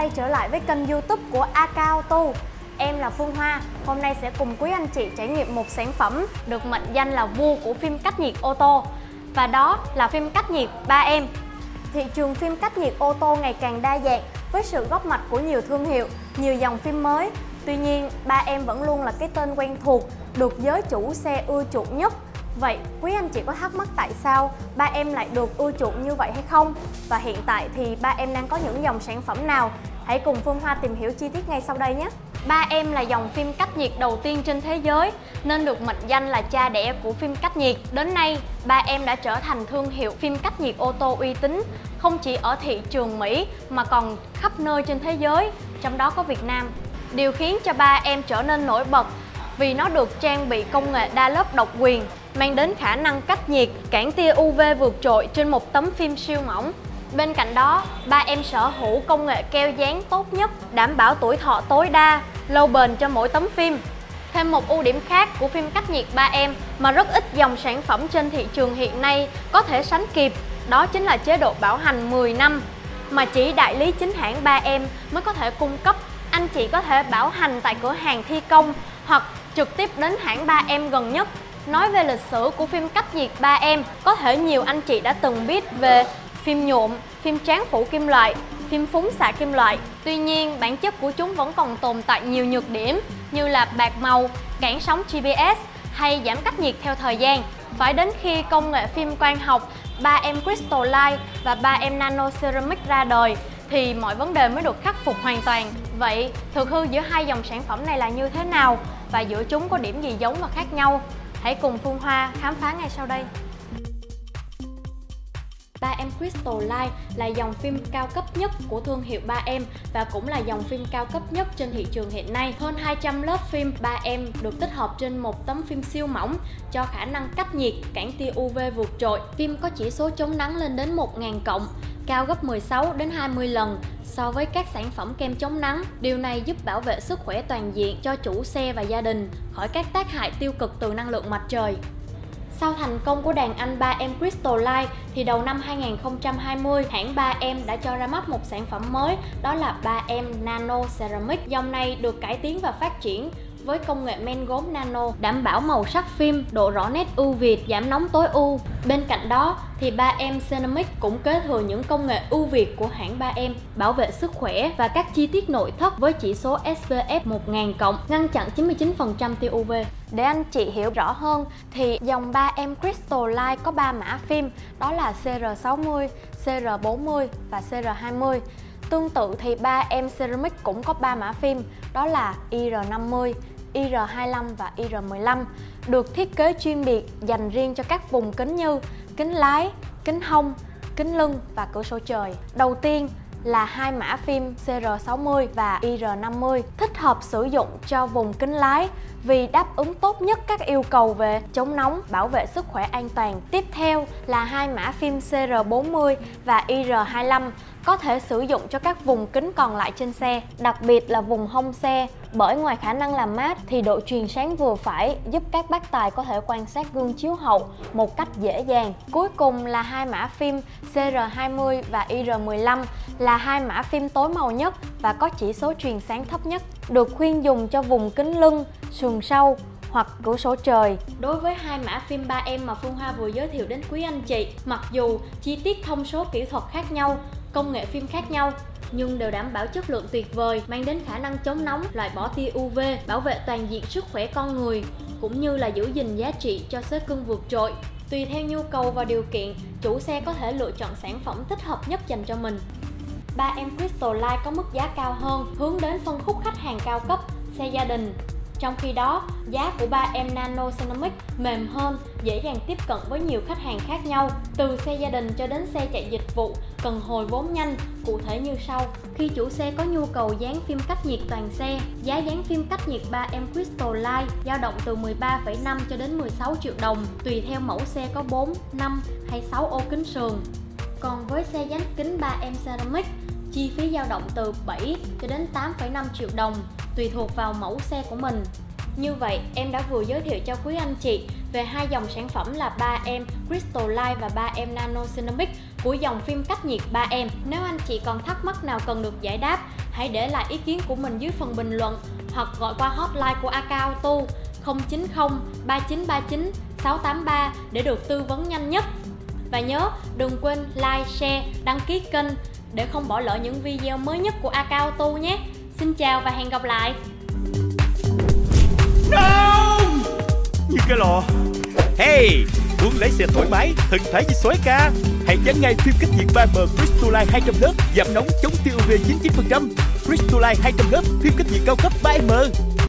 quay trở lại với kênh youtube của Akao Tu Em là Phương Hoa, hôm nay sẽ cùng quý anh chị trải nghiệm một sản phẩm được mệnh danh là vua của phim cách nhiệt ô tô. Và đó là phim cách nhiệt 3M Thị trường phim cách nhiệt ô tô ngày càng đa dạng với sự góp mặt của nhiều thương hiệu, nhiều dòng phim mới. Tuy nhiên, 3M vẫn luôn là cái tên quen thuộc, được giới chủ xe ưa chuộng nhất. Vậy quý anh chị có thắc mắc tại sao ba em lại được ưa chuộng như vậy hay không? Và hiện tại thì ba em đang có những dòng sản phẩm nào? Hãy cùng Phương Hoa tìm hiểu chi tiết ngay sau đây nhé! Ba em là dòng phim cách nhiệt đầu tiên trên thế giới nên được mệnh danh là cha đẻ của phim cách nhiệt. Đến nay, ba em đã trở thành thương hiệu phim cách nhiệt ô tô uy tín không chỉ ở thị trường Mỹ mà còn khắp nơi trên thế giới, trong đó có Việt Nam. Điều khiến cho ba em trở nên nổi bật vì nó được trang bị công nghệ đa lớp độc quyền mang đến khả năng cách nhiệt, cản tia UV vượt trội trên một tấm phim siêu mỏng. Bên cạnh đó, ba em sở hữu công nghệ keo dán tốt nhất, đảm bảo tuổi thọ tối đa, lâu bền cho mỗi tấm phim. Thêm một ưu điểm khác của phim cách nhiệt 3M mà rất ít dòng sản phẩm trên thị trường hiện nay có thể sánh kịp, đó chính là chế độ bảo hành 10 năm mà chỉ đại lý chính hãng 3M mới có thể cung cấp. Anh chị có thể bảo hành tại cửa hàng thi công hoặc trực tiếp đến hãng 3M gần nhất Nói về lịch sử của phim Cách nhiệt ba em có thể nhiều anh chị đã từng biết về phim nhuộm, phim tráng phủ kim loại, phim phúng xạ kim loại. Tuy nhiên, bản chất của chúng vẫn còn tồn tại nhiều nhược điểm như là bạc màu, cản sóng GPS hay giảm cách nhiệt theo thời gian. Phải đến khi công nghệ phim quang học 3M Crystal Light và 3M Nano Ceramic ra đời thì mọi vấn đề mới được khắc phục hoàn toàn. Vậy, thực hư giữa hai dòng sản phẩm này là như thế nào và giữa chúng có điểm gì giống và khác nhau? Hãy cùng Phương Hoa khám phá ngay sau đây. 3M Crystal Light là dòng phim cao cấp nhất của thương hiệu 3M và cũng là dòng phim cao cấp nhất trên thị trường hiện nay. Hơn 200 lớp phim 3M được tích hợp trên một tấm phim siêu mỏng cho khả năng cách nhiệt, cản tia UV vượt trội. Phim có chỉ số chống nắng lên đến 1000 cộng, cao gấp 16 đến 20 lần so với các sản phẩm kem chống nắng. Điều này giúp bảo vệ sức khỏe toàn diện cho chủ xe và gia đình khỏi các tác hại tiêu cực từ năng lượng mặt trời. Sau thành công của đàn anh 3M Crystal Light thì đầu năm 2020 hãng 3M đã cho ra mắt một sản phẩm mới, đó là 3M Nano Ceramic. Dòng này được cải tiến và phát triển với công nghệ men gốm nano đảm bảo màu sắc phim, độ rõ nét ưu việt, giảm nóng tối ưu. Bên cạnh đó thì 3M Ceramic cũng kế thừa những công nghệ ưu việt của hãng 3M, bảo vệ sức khỏe và các chi tiết nội thất với chỉ số SPF 1000 cộng, ngăn chặn 99% tia UV. Để anh chị hiểu rõ hơn thì dòng 3M Crystal Light có 3 mã phim, đó là CR60, CR40 và CR20. Tương tự thì 3M Ceramic cũng có 3 mã phim, đó là IR50, IR25 và IR15 được thiết kế chuyên biệt dành riêng cho các vùng kính như kính lái, kính hông, kính lưng và cửa sổ trời. Đầu tiên là hai mã phim CR60 và IR50 thích hợp sử dụng cho vùng kính lái vì đáp ứng tốt nhất các yêu cầu về chống nóng, bảo vệ sức khỏe an toàn. Tiếp theo là hai mã phim CR40 và IR25 có thể sử dụng cho các vùng kính còn lại trên xe, đặc biệt là vùng hông xe. Bởi ngoài khả năng làm mát thì độ truyền sáng vừa phải giúp các bác tài có thể quan sát gương chiếu hậu một cách dễ dàng. Cuối cùng là hai mã phim CR20 và IR15 là hai mã phim tối màu nhất và có chỉ số truyền sáng thấp nhất. Được khuyên dùng cho vùng kính lưng, sườn sau, hoặc cửa sổ trời. Đối với hai mã phim 3M mà Phương Hoa vừa giới thiệu đến quý anh chị, mặc dù chi tiết thông số kỹ thuật khác nhau, công nghệ phim khác nhau nhưng đều đảm bảo chất lượng tuyệt vời, mang đến khả năng chống nóng, loại bỏ tia UV, bảo vệ toàn diện sức khỏe con người, cũng như là giữ gìn giá trị cho xế cưng vượt trội. Tùy theo nhu cầu và điều kiện, chủ xe có thể lựa chọn sản phẩm thích hợp nhất dành cho mình. 3M Crystal Light có mức giá cao hơn, hướng đến phân khúc khách hàng cao cấp, xe gia đình, trong khi đó, giá của 3M Nano Ceramic mềm hơn, dễ dàng tiếp cận với nhiều khách hàng khác nhau, từ xe gia đình cho đến xe chạy dịch vụ, cần hồi vốn nhanh, cụ thể như sau. Khi chủ xe có nhu cầu dán phim cách nhiệt toàn xe, giá dán phim cách nhiệt 3M Crystal Light dao động từ 13,5 cho đến 16 triệu đồng, tùy theo mẫu xe có 4, 5 hay 6 ô kính sườn. Còn với xe dán kính 3M Ceramic, chi phí dao động từ 7 cho đến 8,5 triệu đồng tùy thuộc vào mẫu xe của mình. Như vậy, em đã vừa giới thiệu cho quý anh chị về hai dòng sản phẩm là 3M Crystal Light và 3M Nano Ceramic của dòng phim cách nhiệt 3M. Nếu anh chị còn thắc mắc nào cần được giải đáp, hãy để lại ý kiến của mình dưới phần bình luận hoặc gọi qua hotline của AK Auto 090 3939 683 để được tư vấn nhanh nhất. Và nhớ đừng quên like, share, đăng ký kênh để không bỏ lỡ những video mới nhất của AK Auto nhé. Xin chào và hẹn gặp lại. No! Như cái lò Hey! Muốn lấy xe thoải mái, thần thái như sói ca Hãy dán ngay phim cách nhiệt 3M Crystalline 200 lớp Giảm nóng chống tiêu UV 99% Crystalline 200 lớp Phim cách nhiệt cao cấp 3M